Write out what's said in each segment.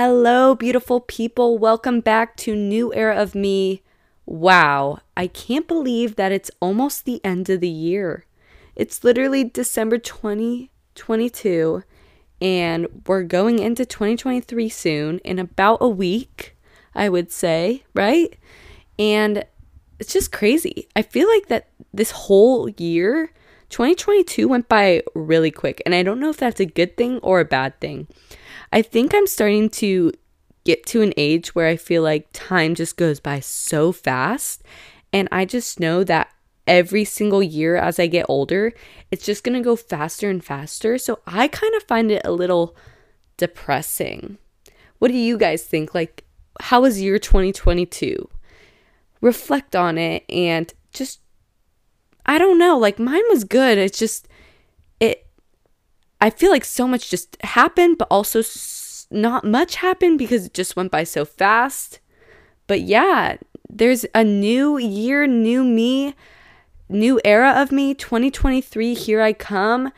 Hello, beautiful people. Welcome back to New Era of Me. Wow, I can't believe that it's almost the end of the year. It's literally December 2022, and we're going into 2023 soon in about a week, I would say, right? And it's just crazy. I feel like that this whole year, 2022 went by really quick, and I don't know if that's a good thing or a bad thing. I think I'm starting to get to an age where I feel like time just goes by so fast. And I just know that every single year as I get older, it's just going to go faster and faster. So I kind of find it a little depressing. What do you guys think? Like, how was year 2022? Reflect on it and just, I don't know, like mine was good. It's just, I feel like so much just happened, but also not much happened because it just went by so fast. But yeah, there's a new year, new me, new era of me, 2023, here I come.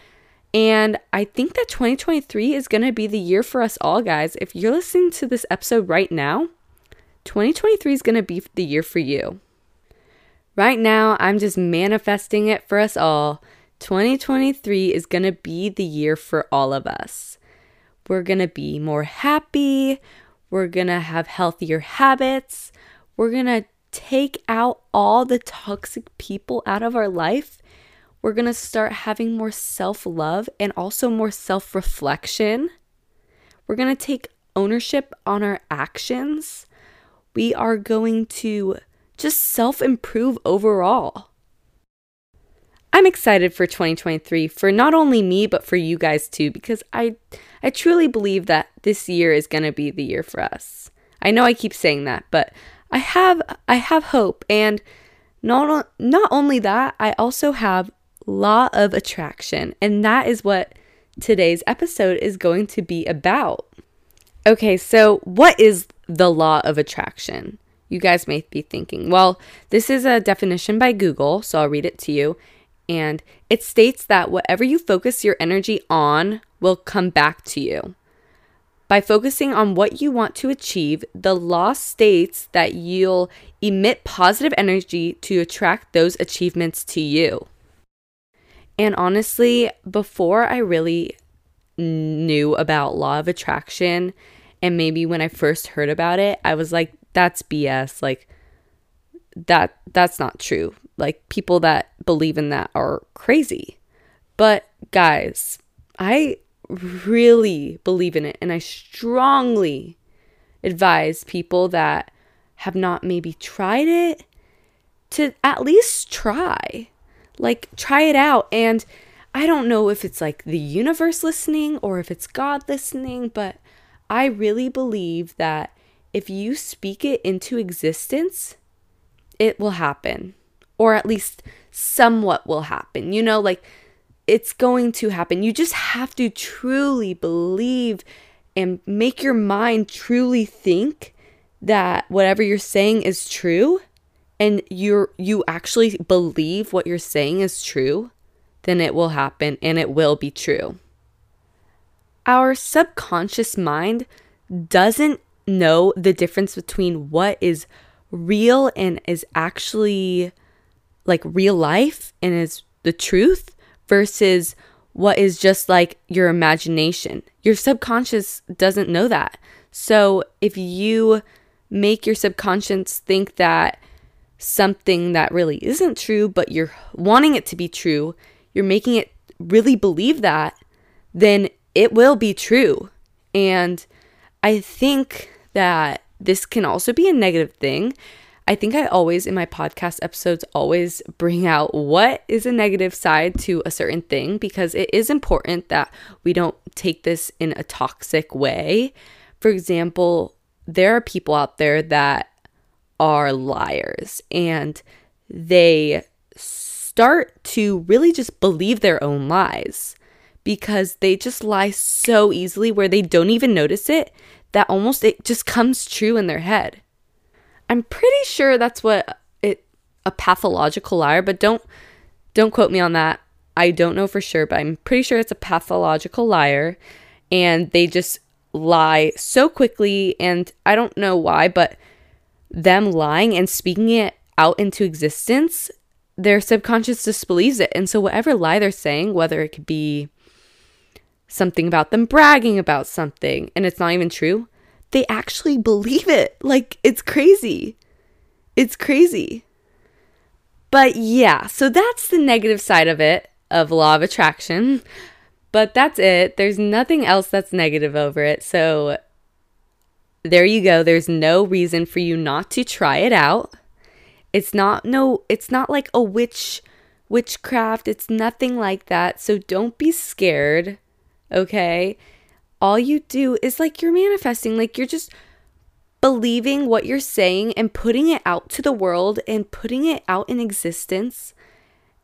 And I think that 2023 is going to be the year for us all, guys. If you're listening to this episode right now, 2023 is going to be the year for you. Right now, I'm just manifesting it for us all 2023 is going to be the year for all of us. We're going to be more happy. We're going to have healthier habits. We're going to take out all the toxic people out of our life. We're going to start having more self love and also more self reflection. We're going to take ownership on our actions. We are going to just self improve overall. I'm excited for 2023 for not only me but for you guys too because I I truly believe that this year is going to be the year for us. I know I keep saying that, but I have I have hope and not not only that, I also have law of attraction and that is what today's episode is going to be about. Okay, so what is the law of attraction? You guys may be thinking, well, this is a definition by Google, so I'll read it to you and it states that whatever you focus your energy on will come back to you. By focusing on what you want to achieve, the law states that you'll emit positive energy to attract those achievements to you. And honestly, before I really knew about law of attraction and maybe when I first heard about it, I was like that's BS. Like that that's not true. Like people that believe in that are crazy. But guys, I really believe in it and I strongly advise people that have not maybe tried it to at least try. Like try it out and I don't know if it's like the universe listening or if it's God listening, but I really believe that if you speak it into existence, it will happen or at least somewhat will happen. You know, like it's going to happen. You just have to truly believe and make your mind truly think that whatever you're saying is true and you're you actually believe what you're saying is true, then it will happen and it will be true. Our subconscious mind doesn't know the difference between what is real and is actually like real life and is the truth versus what is just like your imagination. Your subconscious doesn't know that. So if you make your subconscious think that something that really isn't true, but you're wanting it to be true, you're making it really believe that, then it will be true. And I think that this can also be a negative thing I think I always, in my podcast episodes, always bring out what is a negative side to a certain thing because it is important that we don't take this in a toxic way. For example, there are people out there that are liars and they start to really just believe their own lies because they just lie so easily where they don't even notice it that almost it just comes true in their head. I'm pretty sure that's what it a pathological liar, but don't don't quote me on that. I don't know for sure, but I'm pretty sure it's a pathological liar and they just lie so quickly. And I don't know why, but them lying and speaking it out into existence, their subconscious disbelieves it. And so, whatever lie they're saying, whether it could be something about them bragging about something and it's not even true, they actually believe it. Like, it's crazy. It's crazy. But yeah, so that's the negative side of it, of law of attraction. But that's it. There's nothing else that's negative over it. So there you go. There's no reason for you not to try it out. It's not no it's not like a witch witchcraft. It's nothing like that. So don't be scared. Okay? All you do is like you're manifesting, like you're just believing what you're saying and putting it out to the world and putting it out in existence.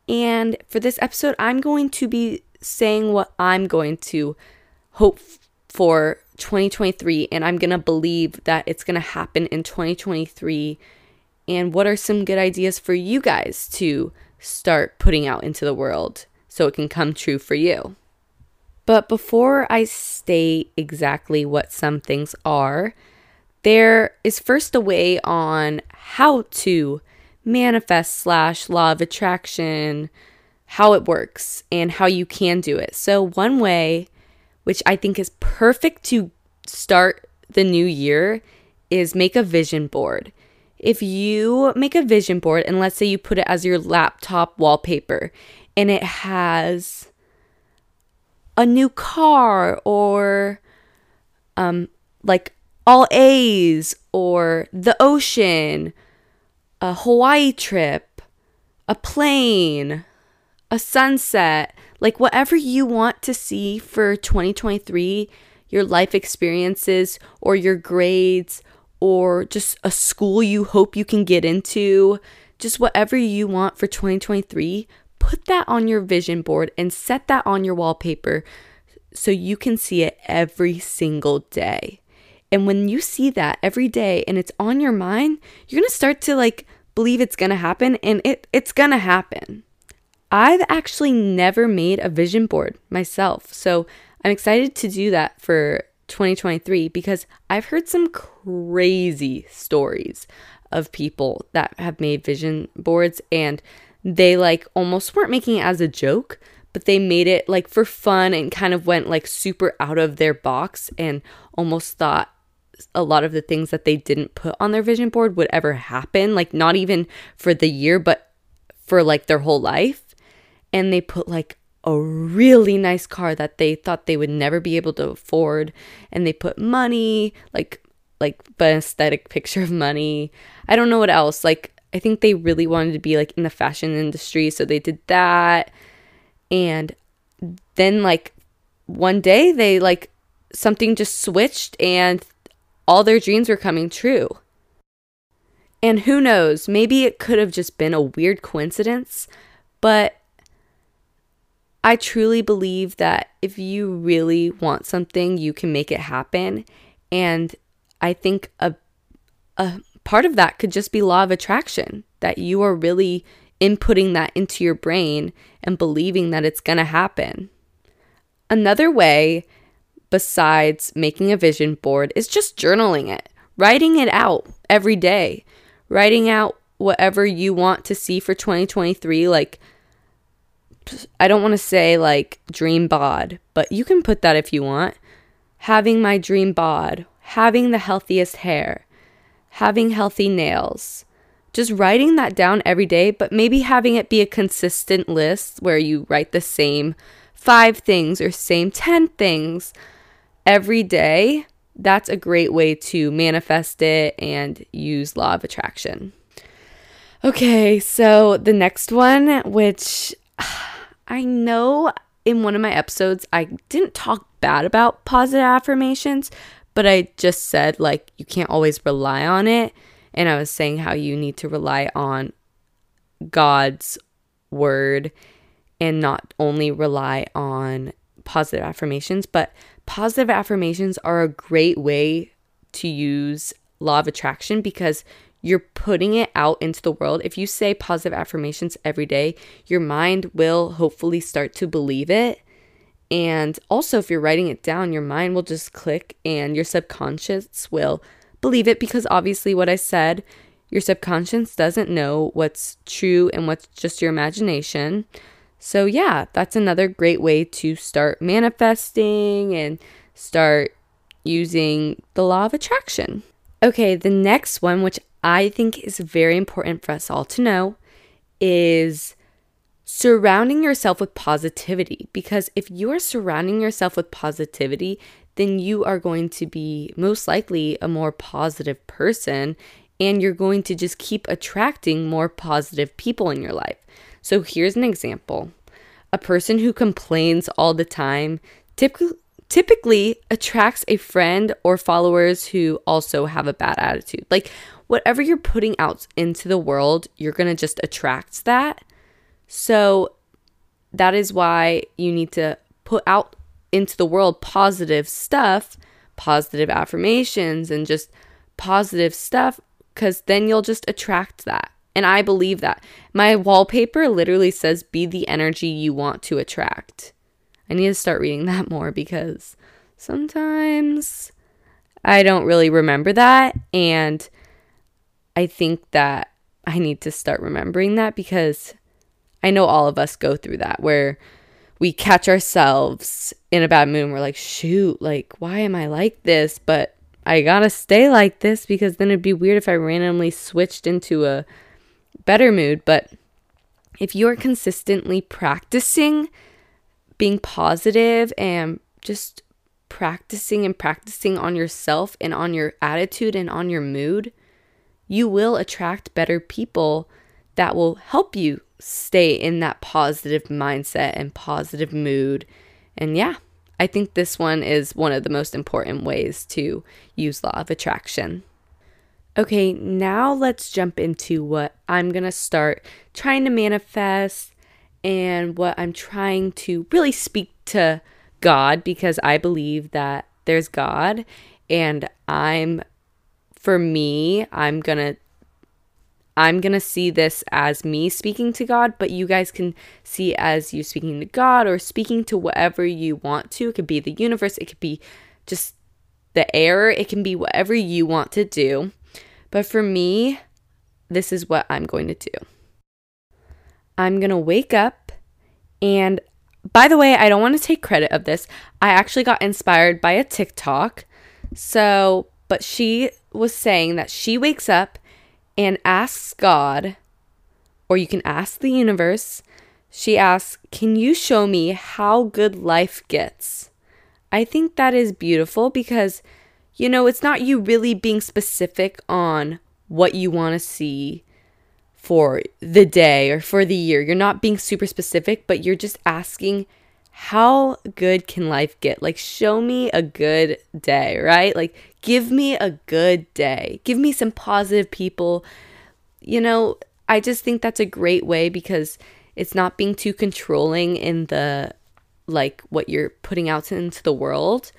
And for this episode, I'm going to be saying what I'm going to hope for 2023 and I'm going to believe that it's going to happen in 2023 and what are some good ideas for you guys to start putting out into the world so it can come true for you. But before I state exactly what some things are, there is first a way on how to manifest slash law of attraction how it works and how you can do it. So, one way, which I think is perfect to start the new year, is make a vision board. If you make a vision board and let's say you put it as your laptop wallpaper and it has a new car or um like all A's or the ocean, a Hawaii trip, a plane, a sunset, like whatever you want to see for 2023, your life experiences or your grades or just a school you hope you can get into, just whatever you want for 2023, put that on your vision board and set that on your wallpaper so you can see it every single day. And when you see that every day and it's on your mind, you're going to start to like believe it's going to happen and it it's going to happen. I've actually never made a vision board myself. So I'm excited to do that for 2023 because I've heard some crazy stories of people that have made vision boards and they like almost weren't making it as a joke, but they made it like for fun and kind of went like super out of their box and almost thought a lot of the things that they didn't put on their vision board would ever happen, like not even for the year, but for like their whole life. And they put like a really nice car that they thought they would never be able to afford. And they put money like like an aesthetic picture of money. I don't know what else like i think they really wanted to be like in the fashion industry so they did that and then like one day they like something just switched and all their dreams were coming true and who knows maybe it could have just been a weird coincidence but I truly believe that if you really want something, you can make it happen. And I think a, a part of that could just be law of attraction, that you are really inputting that into your brain and believing that it's going to happen. Another way, besides making a vision board, is just journaling it, writing it out every day, writing out whatever you want to see for 2023, like I don't want to say like dream bod, but you can put that if you want. Having my dream bod, having the healthiest hair, having healthy nails. Just writing that down every day, but maybe having it be a consistent list where you write the same five things or same 10 things every day. That's a great way to manifest it and use law of attraction. Okay, so the next one, which I know in one of my episodes I didn't talk bad about positive affirmations, but I just said like you can't always rely on it. And I was saying how you need to rely on God's word and not only rely on positive affirmations, but positive affirmations are a great way to use law of attraction because you're putting it out into the world. If you say positive affirmations every day, your mind will hopefully start to believe it And also, if you're writing it down, your mind will just click and your subconscious will believe it because obviously, what I said, your subconscious doesn't know what's true and what's just your imagination. So, yeah, that's another great way to start manifesting and start using the law of attraction. Okay, the next one, which I think is very important for us all to know, is surrounding yourself with positivity. Because if you are surrounding yourself with positivity, then you are going to be most likely a more positive person and you're going to just keep attracting more positive people in your life. So here's an example a person who complains all the time typically typically attracts a friend or followers who also have a bad attitude. Like whatever you're putting out into the world, you're going to just attract that. So that is why you need to put out into the world positive stuff, positive affirmations and just positive stuff cuz then you'll just attract that. And I believe that. My wallpaper literally says, be the energy you want to attract. I need to start reading that more because sometimes I don't really remember that. And I think that I need to start remembering that because I know all of us go through that where we catch ourselves in a bad mood and we're like, shoot, like, why am I like this? But I gotta stay like this because then it'd be weird if I randomly switched into a better mood. But if you are consistently practicing being positive and just practicing and practicing on yourself and on your attitude and on your mood, you will attract better people that will help you stay in that positive mindset and positive mood. And yeah, I think this one is one of the most important ways to use law of attraction. Okay, now let's jump into what I'm going to start trying to manifest and what I'm trying to really speak to God because I believe that there's God and I'm for me, I'm going to I'm going to see this as me speaking to God, but you guys can see as you speaking to God or speaking to whatever you want to. It could be the universe, it could be just the air, it can be whatever you want to do. But for me, this is what I'm going to do. I'm going to wake up and by the way, I don't want to take credit of this. I actually got inspired by a TikTok. So, but she was saying that she wakes up and asks God, or you can ask the universe. She asks, Can you show me how good life gets? I think that is beautiful because you know, it's not you really being specific on what you want to see for the day or for the year. You're not being super specific, but you're just asking, how good can life get? Like, show me a good day, right? Like, give me a good day. Give me some positive people. You know, I just think that's a great way because it's not being too controlling in the like what you're putting out into the world,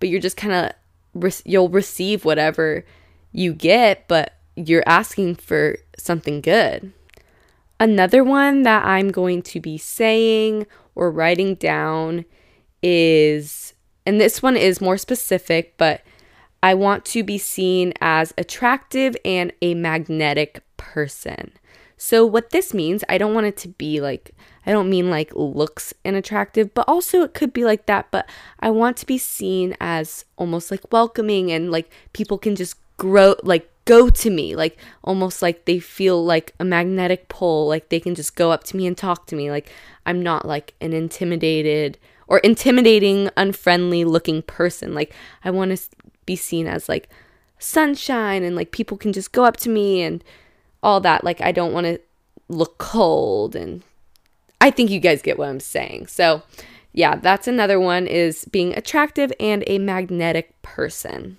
but you're just kind of re- you'll receive whatever you get, but you're asking for something good. Another one that I'm going to be saying or writing down is, and this one is more specific, but I want to be seen as attractive and a magnetic person. So, what this means, I don't want it to be like I don't mean like looks and attractive, but also it could be like that. But I want to be seen as almost like welcoming and like people can just grow, like go to me, like almost like they feel like a magnetic pull, like they can just go up to me and talk to me. Like I'm not like an intimidated or intimidating, unfriendly looking person. Like I want to be seen as like sunshine and like people can just go up to me and all that. Like I don't want to look cold and I think you guys get what I'm saying. So, yeah, that's another one is being attractive and a magnetic person.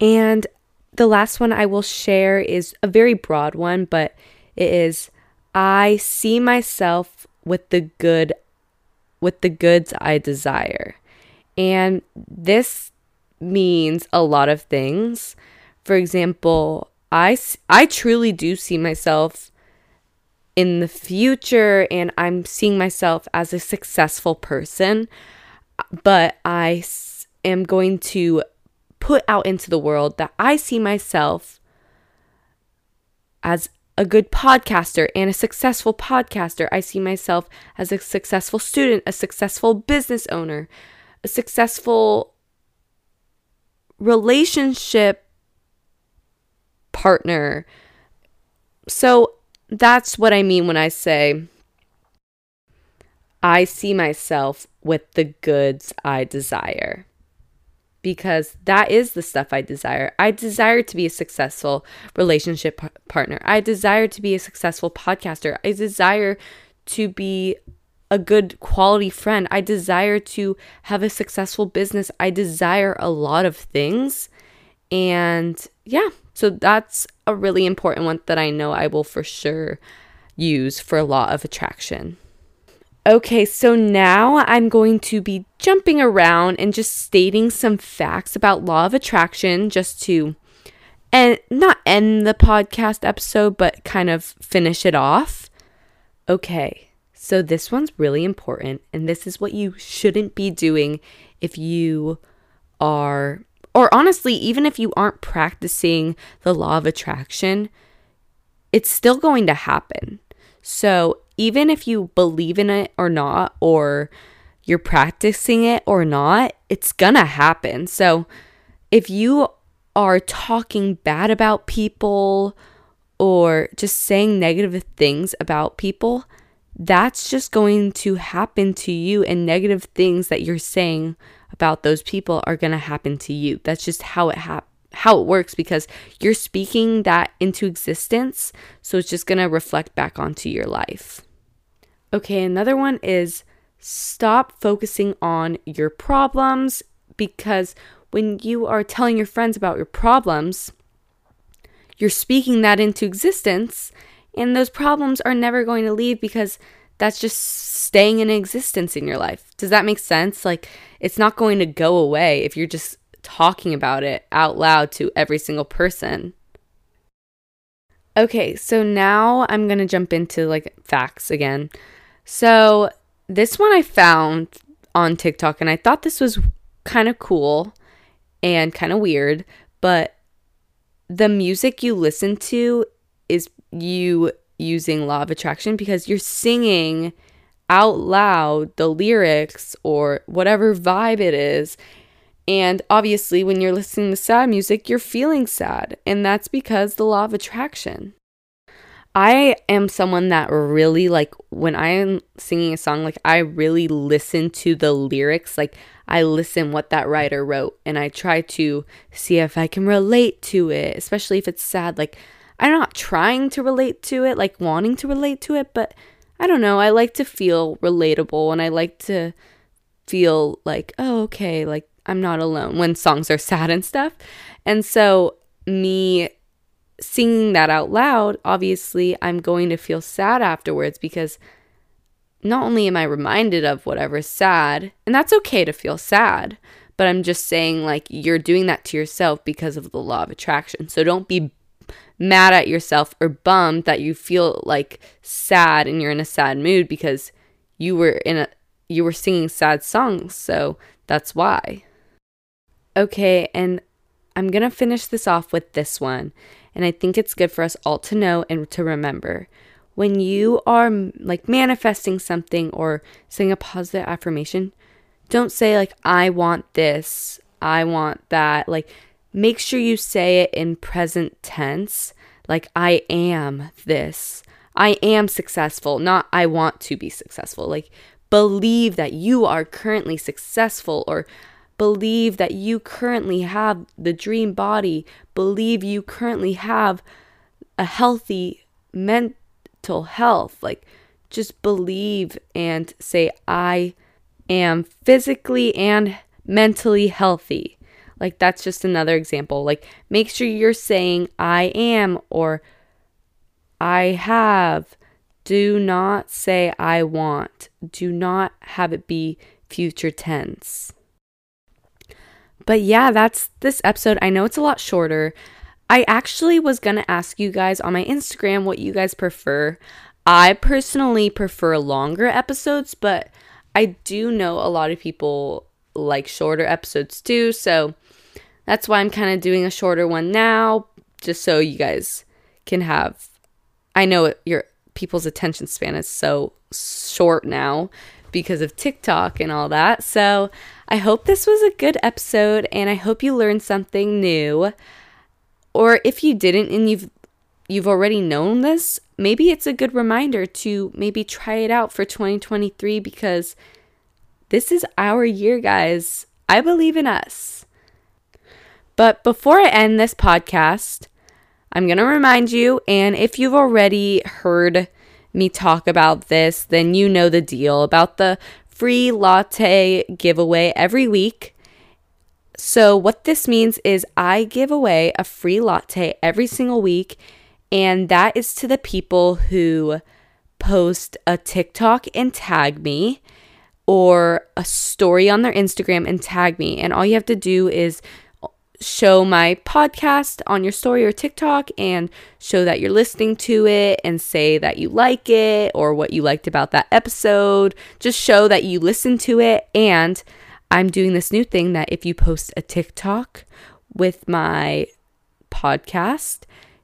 And the last one I will share is a very broad one, but it is I see myself with the good with the goods I desire. And this means a lot of things. For example, I I truly do see myself in the future and I'm seeing myself as a successful person. but I am going to put out into the world that I see myself as a good podcaster and a successful podcaster. I see myself as a successful student, a successful business owner, a successful relationship partner. So that's what I mean when I say I see myself with the goods I desire. Because that is the stuff I desire. I desire to be a successful relationship p- partner. I desire to be a successful podcaster. I desire to be a good quality friend. I desire to have a successful business. I desire a lot of things. And yeah, so that's a really important one that I know I will for sure use for law of attraction. Okay, so now I'm going to be jumping around and just stating some facts about law of attraction just to and not end the podcast episode but kind of finish it off. Okay. So this one's really important and this is what you shouldn't be doing if you are or honestly even if you aren't practicing the law of attraction, it's still going to happen. So, even if you believe in it or not, or you're practicing it or not, it's gonna happen. So, if you are talking bad about people or just saying negative things about people, that's just going to happen to you, and negative things that you're saying about those people are going to happen to you. That's just how it how it works because you're speaking that into existence. So it's just going to reflect back onto your life. Okay, another one is stop focusing on your problems because when you are telling your friends about your problems, you're speaking that into existence, and those problems are never going to leave because that's just staying in existence in your life. Does that make sense? Like, it's not going to go away if you're just talking about it out loud to every single person. Okay, so now I'm going to jump into like facts again. So, this one I found on TikTok and I thought this was kind of cool and kind of weird, but the music you listen to is you using law of attraction because you're singing out loud the lyrics or whatever vibe it is and obviously, when you're listening to sad music, you're feeling sad. And that's because the law of attraction. I am someone that really, like, when I am singing a song, like, I really listen to the lyrics. Like, I listen what that writer wrote and I try to see if I can relate to it, especially if it's sad. Like, I'm not trying to relate to it, like, wanting to relate to it, but I don't know. I like to feel relatable and I like to feel like, oh, okay, like, I'm not alone when songs are sad and stuff. And so, me singing that out loud, obviously, I'm going to feel sad afterwards because not only am I reminded of whatever's sad, and that's okay to feel sad, but I'm just saying, like, you're doing that to yourself because of the law of attraction. So don't be mad at yourself or bummed that you feel like sad and you're in a sad mood because you were in a you were singing sad songs so that's why Okay, and I'm going to finish this off with this one. And I think it's good for us all to know and to remember. When you are like manifesting something or saying a positive affirmation, don't say, like, I want this, I want that. Like, make sure you say it in present tense, like, I am this. I am successful, not I want to be successful. Like, believe that you are currently successful or Believe that you currently have the dream body. Believe you currently have a healthy mental health. Like, just believe and say, I am physically and mentally healthy. Like, that's just another example. Like, make sure you're saying, I am or I have. Do not say, I want. Do not have it be future tense. But yeah, that's this episode. I know it's a lot shorter. I actually was going to ask you guys on my Instagram what you guys prefer. I personally prefer longer episodes, but I do know a lot of people like shorter episodes too. So that's why I'm kind of doing a shorter one now, just so you guys can have. I know your people's attention span is so short now because of TikTok and all that. So I hope this was a good episode and I hope you learned something new. Or if you didn't and you've you've already known this, maybe it's a good reminder to maybe try it out for 2023 because this is our year, guys. I believe in us. But before I end this podcast, I'm going to remind you, and if you've already heard me talk about this, then you know the deal about the free latte giveaway every week. So, what this means is I give away a free latte every single week, and that is to the people who post a TikTok and tag me or a story on their Instagram and tag me. And all you have to do is show my podcast on your story or TikTok and show that you're listening to it and say that you like it or what you liked about that episode. Just show that you listen to it. And I'm doing this new thing that if you post a TikTok with my podcast,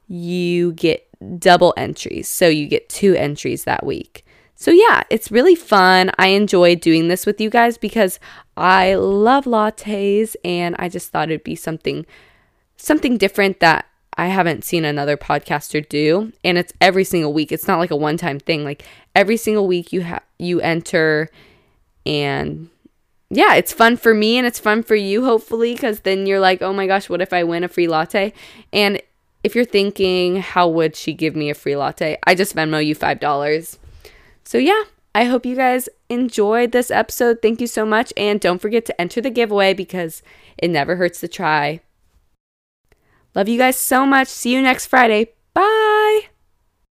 you get double entries. So you get two entries that week. So, yeah, it's really fun. I enjoy doing this with you guys because I love lattes and I just thought it'd be something something different that I haven't seen another podcaster do and it's every single week. It's not like a one-time thing. Like every single week you have you enter and yeah, it's fun for me and it's fun for you hopefully cuz then you're like, "Oh my gosh, what if I win a free latte?" And if you're thinking, "How would she give me a free latte?" I just Venmo you $5. So, yeah, I hope you guys enjoyed this episode. Thank you so much. And don't forget to enter the giveaway because it never hurts to try. Love you guys so much. See you next Friday. Bye.